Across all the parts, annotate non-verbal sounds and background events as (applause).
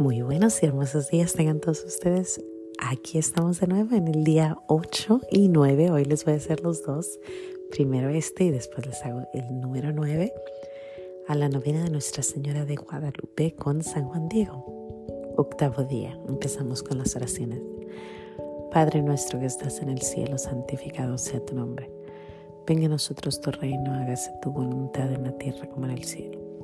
Muy buenos y hermosos días tengan todos ustedes. Aquí estamos de nuevo en el día 8 y 9. Hoy les voy a hacer los dos. Primero este y después les hago el número 9 a la novena de Nuestra Señora de Guadalupe con San Juan Diego. Octavo día. Empezamos con las oraciones. Padre nuestro que estás en el cielo, santificado sea tu nombre. Venga a nosotros tu reino, hágase tu voluntad en la tierra como en el cielo.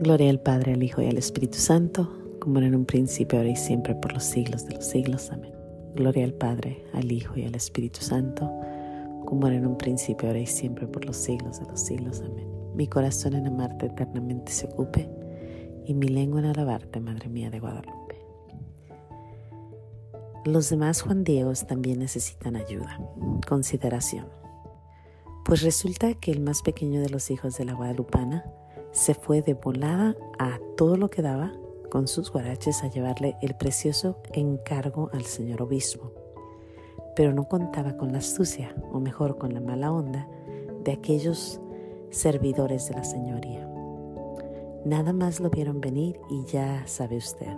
Gloria al Padre, al Hijo y al Espíritu Santo, como era en un principio, ahora y siempre, por los siglos de los siglos. Amén. Gloria al Padre, al Hijo y al Espíritu Santo, como era en un principio, ahora y siempre, por los siglos de los siglos. Amén. Mi corazón en amarte eternamente se ocupe, y mi lengua en alabarte, Madre mía de Guadalupe. Los demás Juan Diegos también necesitan ayuda. Consideración. Pues resulta que el más pequeño de los hijos de la Guadalupana se fue de volada a todo lo que daba con sus guaraches a llevarle el precioso encargo al señor obispo. Pero no contaba con la astucia, o mejor con la mala onda, de aquellos servidores de la señoría. Nada más lo vieron venir y ya sabe usted.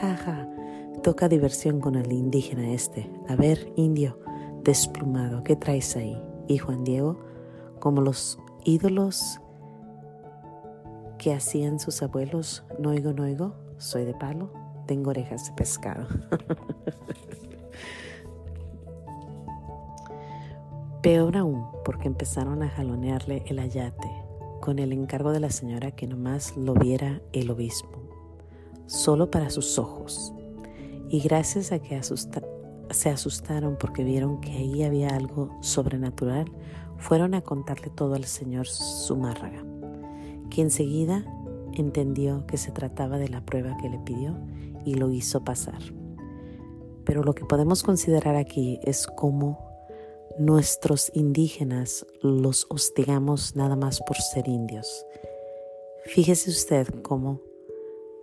Ja, ja, toca diversión con el indígena este. A ver, indio, desplumado, ¿qué traes ahí? Y Juan Diego, como los ídolos que hacían sus abuelos, no oigo, no oigo, soy de palo, tengo orejas de pescado. (laughs) Peor aún, porque empezaron a jalonearle el ayate con el encargo de la señora que nomás lo viera el obispo, solo para sus ojos. Y gracias a que se asustaron porque vieron que ahí había algo sobrenatural, fueron a contarle todo al señor Zumárraga que enseguida entendió que se trataba de la prueba que le pidió y lo hizo pasar. Pero lo que podemos considerar aquí es cómo nuestros indígenas los hostigamos nada más por ser indios. Fíjese usted cómo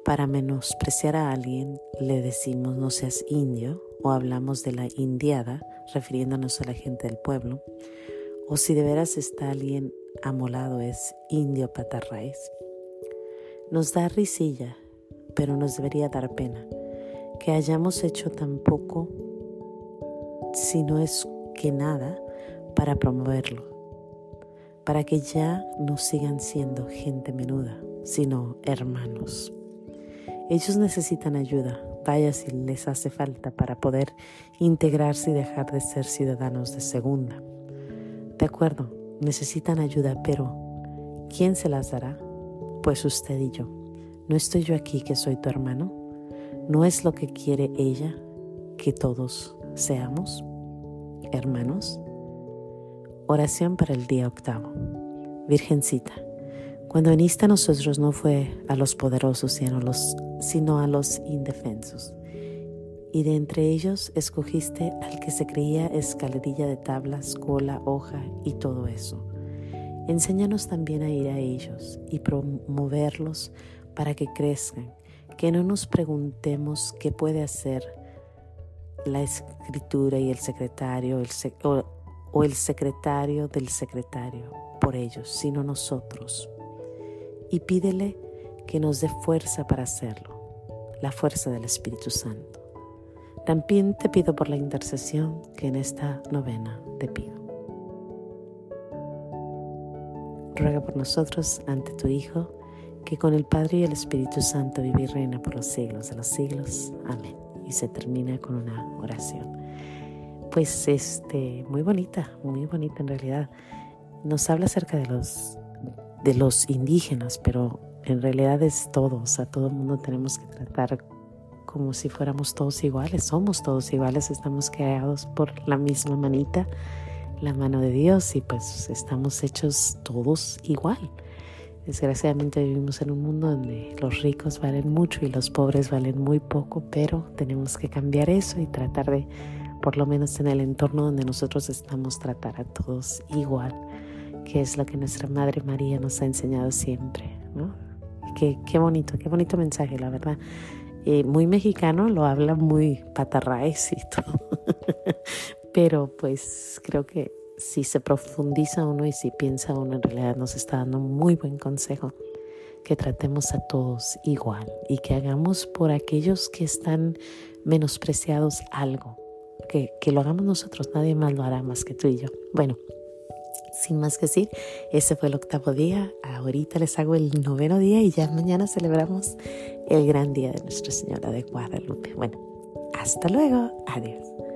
para menospreciar a alguien le decimos no seas indio o hablamos de la indiada refiriéndonos a la gente del pueblo o si de veras está alguien amolado es indio patarraíz. Nos da risilla, pero nos debería dar pena que hayamos hecho tan poco, si no es que nada, para promoverlo, para que ya no sigan siendo gente menuda, sino hermanos. Ellos necesitan ayuda, vaya si les hace falta para poder integrarse y dejar de ser ciudadanos de segunda. De acuerdo, necesitan ayuda, pero ¿quién se las dará? Pues usted y yo. ¿No estoy yo aquí que soy tu hermano? ¿No es lo que quiere ella que todos seamos hermanos? Oración para el día octavo. Virgencita, cuando viniste a nosotros no fue a los poderosos, sino a los, sino a los indefensos y de entre ellos escogiste al que se creía escalerilla de tablas, cola, hoja y todo eso. Enséñanos también a ir a ellos y promoverlos para que crezcan, que no nos preguntemos qué puede hacer la escritura y el secretario o, o el secretario del secretario por ellos, sino nosotros. Y pídele que nos dé fuerza para hacerlo, la fuerza del Espíritu Santo. También te pido por la intercesión que en esta novena te pido. Ruega por nosotros ante tu Hijo, que con el Padre y el Espíritu Santo vive y reina por los siglos de los siglos. Amén. Y se termina con una oración. Pues este, muy bonita, muy bonita en realidad. Nos habla acerca de los, de los indígenas, pero en realidad es todos, a todo el mundo tenemos que tratar como si fuéramos todos iguales. Somos todos iguales, estamos creados por la misma manita, la mano de Dios, y pues estamos hechos todos igual. Desgraciadamente vivimos en un mundo donde los ricos valen mucho y los pobres valen muy poco, pero tenemos que cambiar eso y tratar de, por lo menos en el entorno donde nosotros estamos, tratar a todos igual, que es lo que nuestra Madre María nos ha enseñado siempre. ¿no? Qué, qué bonito, qué bonito mensaje, la verdad. Eh, muy mexicano, lo habla muy patarraes. (laughs) Pero pues creo que si se profundiza uno y si piensa uno, en realidad nos está dando muy buen consejo. Que tratemos a todos igual y que hagamos por aquellos que están menospreciados algo. Que, que lo hagamos nosotros, nadie más lo hará más que tú y yo. Bueno, sin más que decir, ese fue el octavo día. Ahorita les hago el noveno día y ya mañana celebramos el gran día de Nuestra Señora de Guadalupe. Bueno, hasta luego. Adiós.